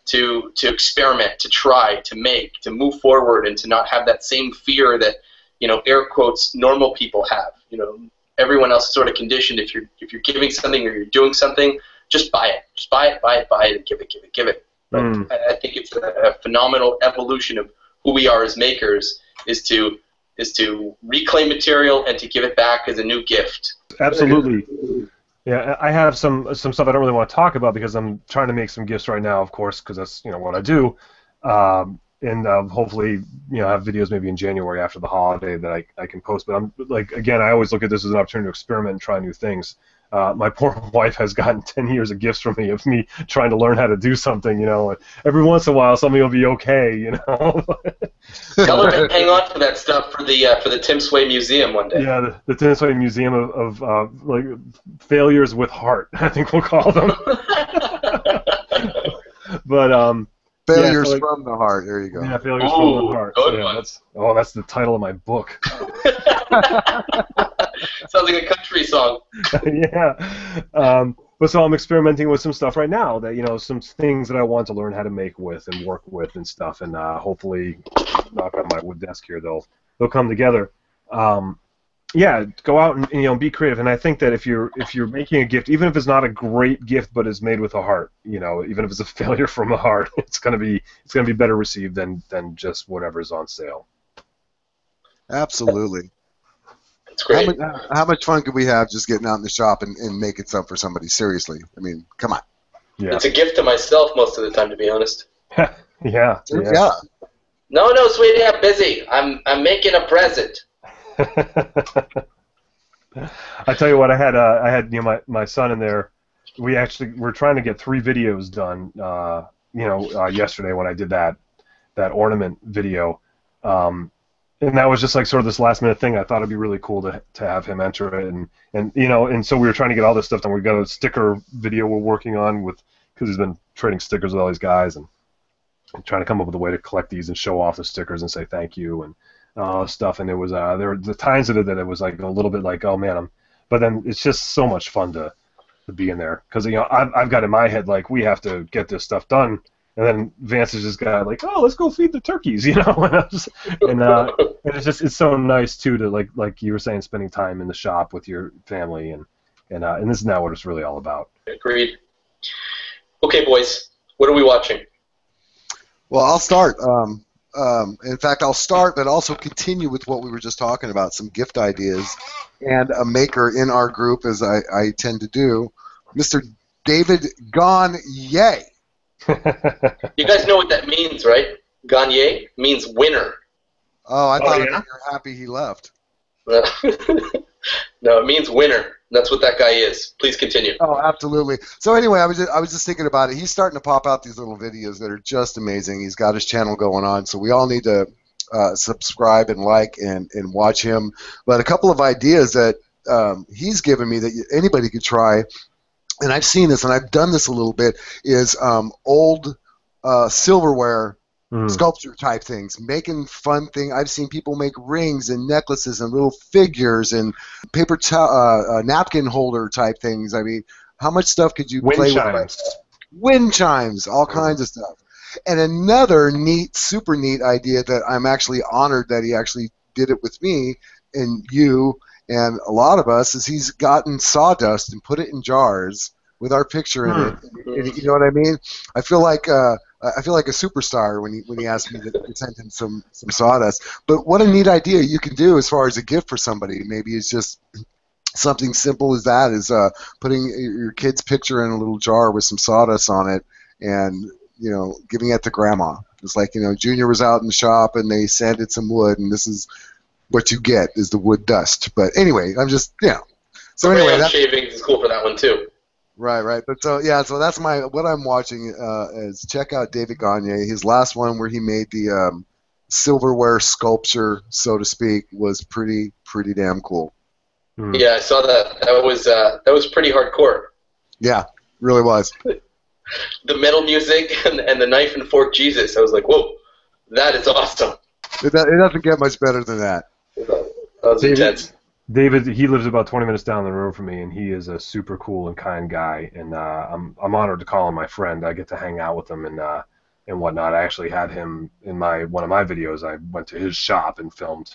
to to experiment, to try, to make, to move forward, and to not have that same fear that you know, air quotes, normal people have. You know, everyone else is sort of conditioned. If you're if you're giving something or you're doing something, just buy it. Just buy it, buy it, buy it, and give it, give it, give it. Mm. I, I, think it's a, a phenomenal evolution of who we are as makers is to is to reclaim material and to give it back as a new gift. Absolutely. Yeah, I have some some stuff I don't really want to talk about because I'm trying to make some gifts right now, of course, because that's you know what I do. Um, and uh, hopefully you know have videos maybe in January after the holiday that I, I can post. But I'm like again, I always look at this as an opportunity to experiment and try new things. Uh, my poor wife has gotten 10 years of gifts from me of me trying to learn how to do something, you know. Every once in a while, something will be okay, you know. Tell her to hang on to that stuff for the uh, for the Tim Sway Museum one day. Yeah, the, the Tim Sway Museum of, of uh, like failures with heart, I think we'll call them. but um, Failures yeah, like, from the heart. There you go. Yeah, failures Ooh, from the heart. Yeah, that's oh, that's the title of my book. Sounds like a country song. yeah. Um, but so I'm experimenting with some stuff right now that you know some things that I want to learn how to make with and work with and stuff, and uh, hopefully, knock on my wood desk here, they'll they'll come together. Um, yeah, go out and you know be creative. And I think that if you're if you're making a gift, even if it's not a great gift, but is made with a heart, you know, even if it's a failure from the heart, it's gonna be it's gonna be better received than than just whatever's on sale. Absolutely. It's great. How much, how much fun could we have just getting out in the shop and, and making something for somebody? Seriously, I mean, come on. Yeah, It's a gift to myself most of the time, to be honest. yeah, yeah. yeah. No, no, sweetie, I'm busy. I'm I'm making a present. I tell you what, I had uh, I had you know my, my son in there. We actually we're trying to get three videos done. Uh, you know, uh, yesterday when I did that that ornament video, um, and that was just like sort of this last minute thing. I thought it'd be really cool to to have him enter it, and and you know, and so we were trying to get all this stuff done. We've got a sticker video we're working on with because he's been trading stickers with all these guys and, and trying to come up with a way to collect these and show off the stickers and say thank you and uh, stuff, and it was uh, there were the times of it that it was like a little bit like, oh man, I'm, but then it's just so much fun to, to be in there because you know I've, I've got in my head like we have to get this stuff done, and then Vance is just got like, oh, let's go feed the turkeys, you know, and, I was, and, uh, and it's just it's so nice too to like like you were saying, spending time in the shop with your family and and uh, and this is now what it's really all about. Agreed. Okay, boys, what are we watching? Well, I'll start. Um, um, in fact, I'll start, but also continue with what we were just talking about some gift ideas and a maker in our group, as I, I tend to do, Mr. David Gagne. You guys know what that means, right? Gagne means winner. Oh, I Oh, thought yeah? you were happy he left. no, it means winner. That's what that guy is. Please continue. Oh, absolutely. So anyway, I was just, I was just thinking about it. He's starting to pop out these little videos that are just amazing. He's got his channel going on, so we all need to uh, subscribe and like and, and watch him. But a couple of ideas that um, he's given me that anybody could try, and I've seen this and I've done this a little bit, is um, old uh, silverware Mm. sculpture type things, making fun thing. I've seen people make rings and necklaces and little figures and paper to- uh, uh, napkin holder type things. I mean, how much stuff could you Wind play chimes. with? Wind chimes, all kinds of stuff. And another neat, super neat idea that I'm actually honored that he actually did it with me and you and a lot of us is he's gotten sawdust and put it in jars with our picture in it. And you know what I mean? I feel like uh, I feel like a superstar when he when he asked me to, to send him some some sawdust. But what a neat idea you can do as far as a gift for somebody. Maybe it's just something simple as that is uh, putting your kid's picture in a little jar with some sawdust on it and you know giving it to grandma. It's like you know Junior was out in the shop and they sanded some wood and this is what you get is the wood dust. But anyway, I'm just you know. So anyway, that's shavings is cool for that one too. Right, right. But so yeah, so that's my what I'm watching uh, is check out David Gagne. His last one where he made the um, silverware sculpture, so to speak, was pretty pretty damn cool. Mm. Yeah, I saw that. That was uh, that was pretty hardcore. Yeah, really was. The metal music and, and the knife and fork Jesus. I was like, whoa, that is awesome. It, it doesn't get much better than that. That was David- intense. David, he lives about 20 minutes down the road from me, and he is a super cool and kind guy. And uh, I'm I'm honored to call him my friend. I get to hang out with him and uh, and whatnot. I actually had him in my one of my videos. I went to his shop and filmed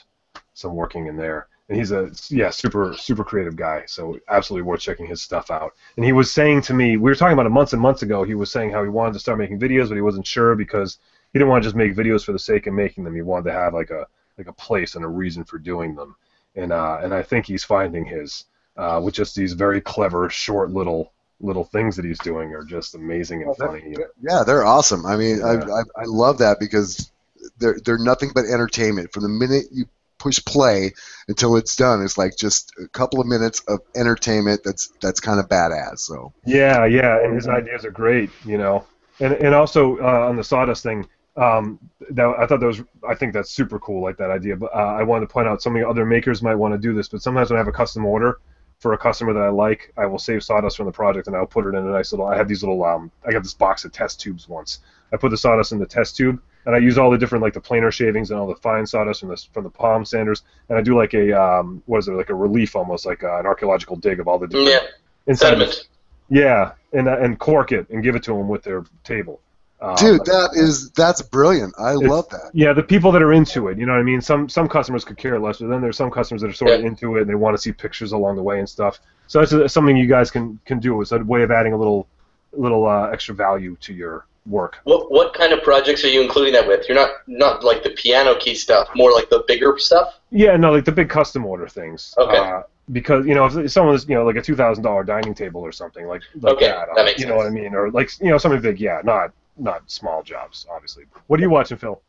some working in there. And he's a yeah super super creative guy. So absolutely worth checking his stuff out. And he was saying to me, we were talking about it months and months ago. He was saying how he wanted to start making videos, but he wasn't sure because he didn't want to just make videos for the sake of making them. He wanted to have like a like a place and a reason for doing them and uh, and I think he's finding his uh, with just these very clever, short little little things that he's doing are just amazing and funny. Yeah, they're awesome. I mean, I, Yeah. I I love that because they're they're nothing but entertainment. From the minute you push play until it's done, it's like just a couple of minutes of entertainment. That's that's kind of badass. So. Yeah, yeah, and his ideas are great, you know, and and also uh, on the sawdust thing. Um, that I thought that was I think that's super cool, like that idea. But uh, I wanted to point out some of the other makers might want to do this, but sometimes when I have a custom order for a customer that I like, I will save sawdust from the project and I'll put it in a nice little. I have these little. Um, I got this box of test tubes once. I put the sawdust in the test tube, and I use all the different like the planer shavings and all the fine sawdust from the from the palm sanders, and I do like a um, what is it like a relief almost like uh, an archaeological dig of all the different Yeah, inside sediment. yeah, and uh, and cork it and give it to them with their table. Um, Dude, that is that's brilliant. I love that. yeah, the people that are into it, you know what I mean. Some some customers could care less, but then there's some customers that are sort of into it and they want to see pictures along the way and stuff. So that's uh, something you guys can can do. It's a way of adding a little little uh, extra value to your work. What what kind of projects are you including that with? You're not not like the piano key stuff, more like the bigger stuff. Yeah, no, like the big custom order things. Okay. Uh, because you know, if someone's you know like a two thousand dollar dining table or something like, like Okay, that, that uh, makes you know what I mean, or like you know something big. Yeah, not not small jobs, obviously. What are you watching, Phil?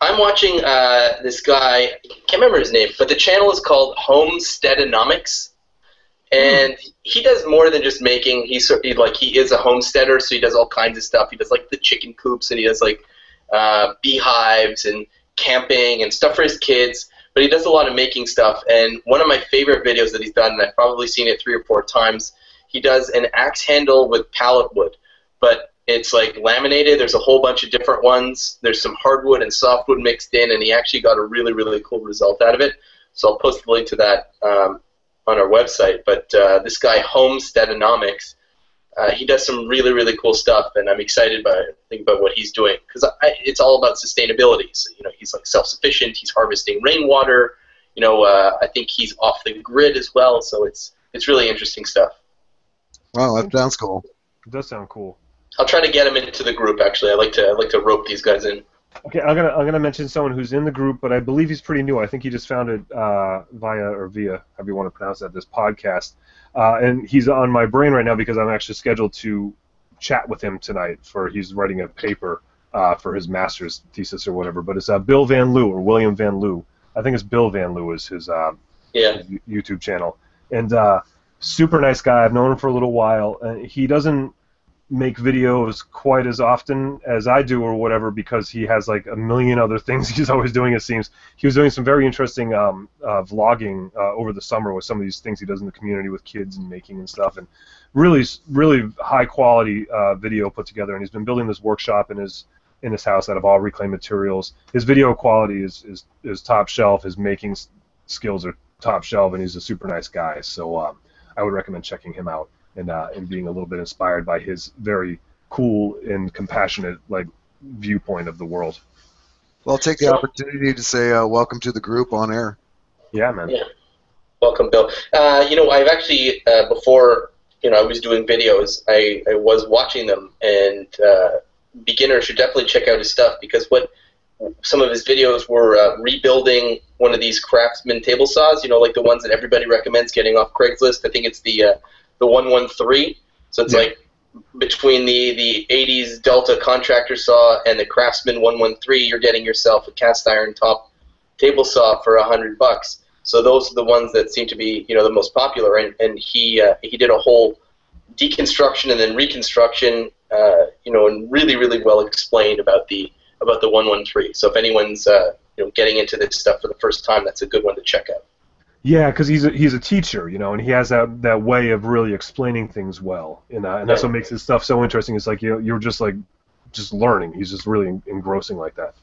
I'm watching uh, this guy. Can't remember his name, but the channel is called Homesteadonomics, and he does more than just making. He's he, like he is a homesteader, so he does all kinds of stuff. He does like the chicken coops, and he does like uh, beehives and camping and stuff for his kids. But he does a lot of making stuff. And one of my favorite videos that he's done, and I've probably seen it three or four times, he does an axe handle with pallet wood, but it's like laminated. There's a whole bunch of different ones. There's some hardwood and softwood mixed in, and he actually got a really, really cool result out of it. So I'll post the link to that um, on our website. But uh, this guy, Homesteadonomics, uh, he does some really, really cool stuff, and I'm excited by think about what he's doing because it's all about sustainability. So, you know, he's like self-sufficient. He's harvesting rainwater. You know, uh, I think he's off the grid as well. So it's it's really interesting stuff. Wow, that sounds cool. It does sound cool. I'll try to get him into the group. Actually, I like to I like to rope these guys in. Okay, I'm gonna I'm gonna mention someone who's in the group, but I believe he's pretty new. I think he just found it uh, via or via, however you want to pronounce that, this podcast. Uh, and he's on my brain right now because I'm actually scheduled to chat with him tonight for he's writing a paper uh, for his master's thesis or whatever. But it's uh, Bill Van Loo or William Van Loo. I think it's Bill Van Loo is his, uh, Yeah. his YouTube channel, and uh, super nice guy. I've known him for a little while. and he doesn't make videos quite as often as I do or whatever because he has like a million other things he's always doing it seems. He was doing some very interesting um, uh, vlogging uh, over the summer with some of these things he does in the community with kids and making and stuff and really really high quality uh, video put together and he's been building this workshop in his in his house out of all reclaimed materials. His video quality is is, is top shelf. His making skills are top shelf and he's a super nice guy. So um, I would recommend checking him out and uh, and being a little bit inspired by his very cool and compassionate like viewpoint of the world. Well, I'll take the So- opportunity to say uh, welcome to the group on air. Yeah, man. Yeah. Welcome, Bill. Uh, you know, I've actually uh, before you know I was doing videos, I, I was watching them, and uh, beginners should definitely check out his stuff because what some of his videos were uh, rebuilding one of these craftsman table saws. You know, like the ones that everybody recommends getting off Craigslist. I think it's the uh, the one one three. So it's Yeah. like between the the 80s Delta contractor saw and the Craftsman 113, you're getting yourself a cast iron top table saw for a hundred bucks. So those are the ones that seem to be, you know, the most popular. And, and he uh, he did a whole deconstruction and then reconstruction, uh, you know, and really really well explained about the about the 113. So if anyone's uh, you know getting into this stuff for the first time, that's a good one to check out. Yeah, because he's a, he's a teacher, you know, and he has that, that way of really explaining things well, and uh, and that's what makes his stuff so interesting. It's like you know, you're just like just learning. He's just really engrossing like that.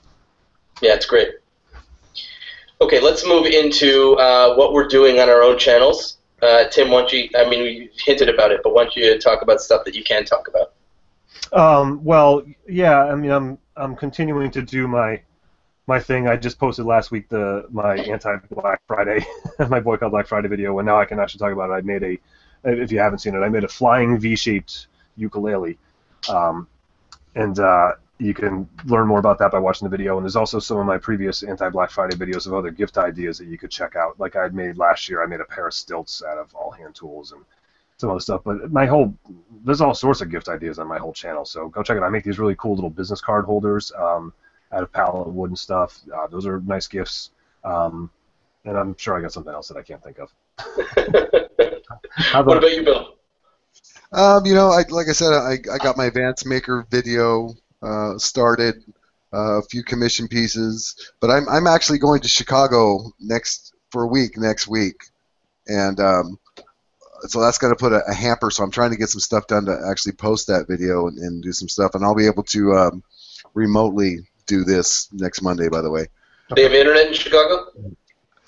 Yeah, it's great. Okay, let's move into uh, what we're doing on our own channels. Uh, Tim, why don't you? I mean, we hinted about it, but why don't you talk about stuff that you can talk about? Um, well, yeah, I mean, I'm I'm continuing to do my my thing. I just posted last week the my anti Black Friday, my boycott Black Friday video, and now I can actually talk about it. I made a, if you haven't seen it, I made a flying V-shaped ukulele, um, and uh, you can learn more about that by watching the video. And there's also some of my previous anti Black Friday videos of other gift ideas that you could check out. Like I had made last year, I made a pair of stilts out of all hand tools and some other stuff. But my whole there's all sorts of gift ideas on my whole channel, so go check it. out. I make these really cool little business card holders um, out of pallet wood and stuff. Uh, those are nice gifts. Um, and I'm sure I got something else that I can't think of. How what about, about you, Bill? Um, you know, I, like I said, I, I got my Advanced Maker video uh, started, uh, a few commission pieces, but I'm, I'm actually going to Chicago next for a week next week, and um, so that's going to put a, a hamper. So I'm trying to get some stuff done to actually post that video and, and do some stuff, and I'll be able to um, remotely do this next Monday. By the way, They have internet in Chicago.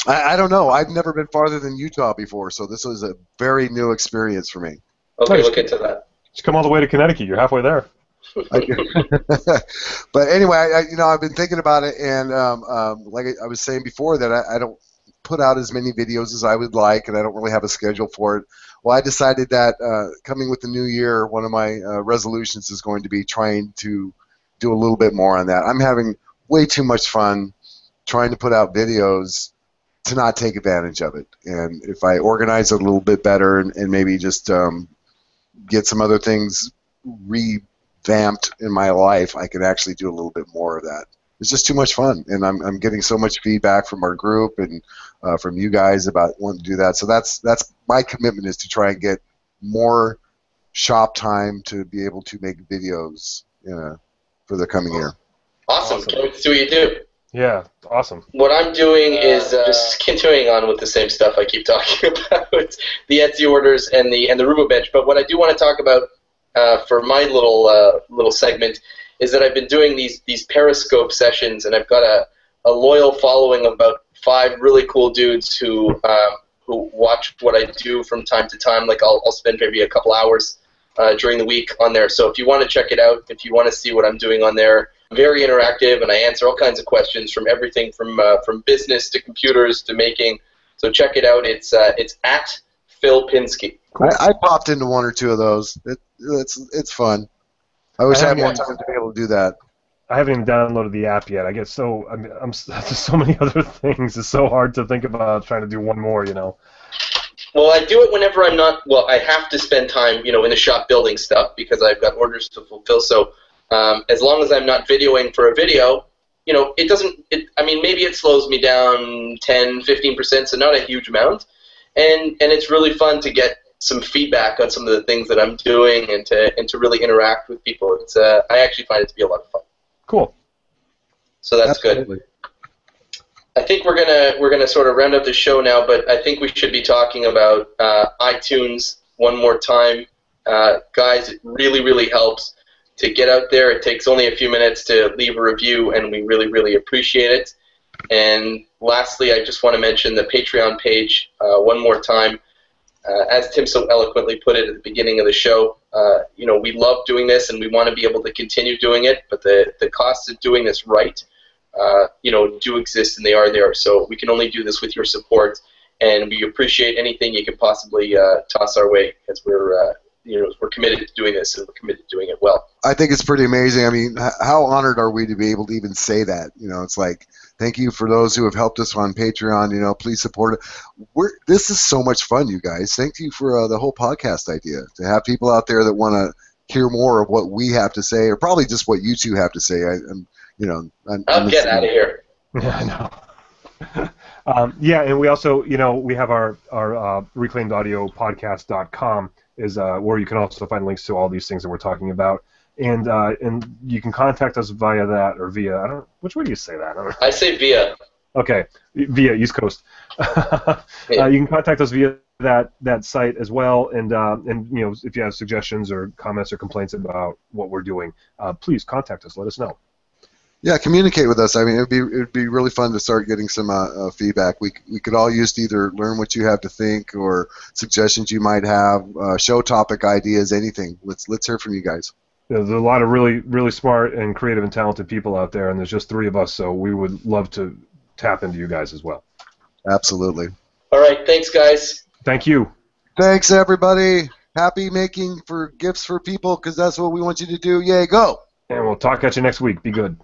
I, I don't know. I've never been farther than Utah before, so this was a very new experience for me. Okay, Nice. look into that. just come all the way to Connecticut. You're halfway there. but anyway, I, you know, I've been thinking about it, and um, um, like I was saying before, that I, I, don't put out as many videos as I would like, and I don't really have a schedule for it. Well, I decided that uh, coming with the new year, one of my uh, resolutions is going to be trying to do a little bit more on that. I'm having way too much fun trying to put out videos to not take advantage of it. And if I organize it a little bit better and, and maybe just um, get some other things revamped in my life, I can actually do a little bit more of that. It's just too much fun, and I'm, I'm getting so much feedback from our group and uh, from you guys about wanting to do that. So that's that's my commitment is to try and get more shop time to be able to make videos uh, for the coming year. Awesome. awesome. Can't wait to see what you do. Yeah, awesome. What I'm doing is uh, just continuing on with the same stuff I keep talking about, the Etsy orders and the and the Roubo bench. But what I do want to talk about uh, for my little uh, little segment is that I've been doing these these Periscope sessions, and I've got a, a loyal following of about five really cool dudes who um, who watch what I do from time to time. Like I'll, I'll spend maybe a couple hours uh, during the week on there. So if you want to check it out, if you want to see what I'm doing on there very interactive, and I answer all kinds of questions from everything from uh, from business to computers to making. So check it out. It's uh, it's at Phil Pinsky. I, I, popped into one or two of those. It, it's it's fun. I wish I, I had more time to be able to do that. I haven't even downloaded the app yet. I get so I mean, I'm there's so many other things. It's so hard to think about trying to do one more. You know. Well, I do it whenever I'm not. Well, I have to spend time, you know, in the shop building stuff because I've got orders to fulfill. So um, as long as I'm not videoing for a video, you know, it doesn't. It, I mean, maybe it slows me down 10, 15 percent, so not a huge amount, and and it's really fun to get some feedback on some of the things that I'm doing and to and to really interact with people. It's uh, I actually find it to be a lot of fun. Cool. So that's Absolutely. good. I think we're gonna we're gonna sort of round up the show now, but I think we should be talking about uh, iTunes one more time, uh, guys. It really really helps to get out there. It takes only a few minutes to leave a review, and we really, really appreciate it. And lastly, I just want to mention the Patreon page uh, one more time. Uh, as Tim so eloquently put it at the beginning of the show, uh, you know, we love doing this and we want to be able to continue doing it, but the, the costs of doing this right, uh, you know, do exist and they are there. So we can only do this with your support, and we appreciate anything you can possibly uh, toss our way as we're uh, you know we're committed to doing this and we're committed to doing it well. I think it's pretty amazing. I mean, how honored are we to be able to even say that? You know, it's like thank you for those who have helped us on Patreon. You know, please support it. We're this is so much fun, you guys. Thank you for uh, the whole podcast idea to have people out there that want to hear more of what we have to say, or probably just what you two have to say. I, am you know, I'm, I'm, I'm getting out of here. Yeah, I know. um, yeah, and we also, you know, we have our our uh, reclaimedaudiopodcast.com is uh, where you can also find links to all these things that we're talking about. And uh, and you can contact us via that or via I don't which way do you say that? I, I say via. Okay, via East Coast. uh, you can contact us via that that site as well, and uh, and you know if you have suggestions or comments or complaints about what we're doing, uh, please contact us. Let us know. Yeah, communicate with us. I mean, it would be it would be really fun to start getting some uh, uh, feedback. We we could all use to either learn what you have to think or suggestions you might have, uh, show topic ideas, anything. Let's let's hear from you guys. Yeah, there's a lot of really really smart and creative and talented people out there, and there's just three of us, so we would love to tap into you guys as well. Absolutely. All right, thanks, guys. Thank you. Thanks, everybody. Happy making for gifts for people because that's what we want you to do. Yay, go. And we'll talk at you next week. Be good.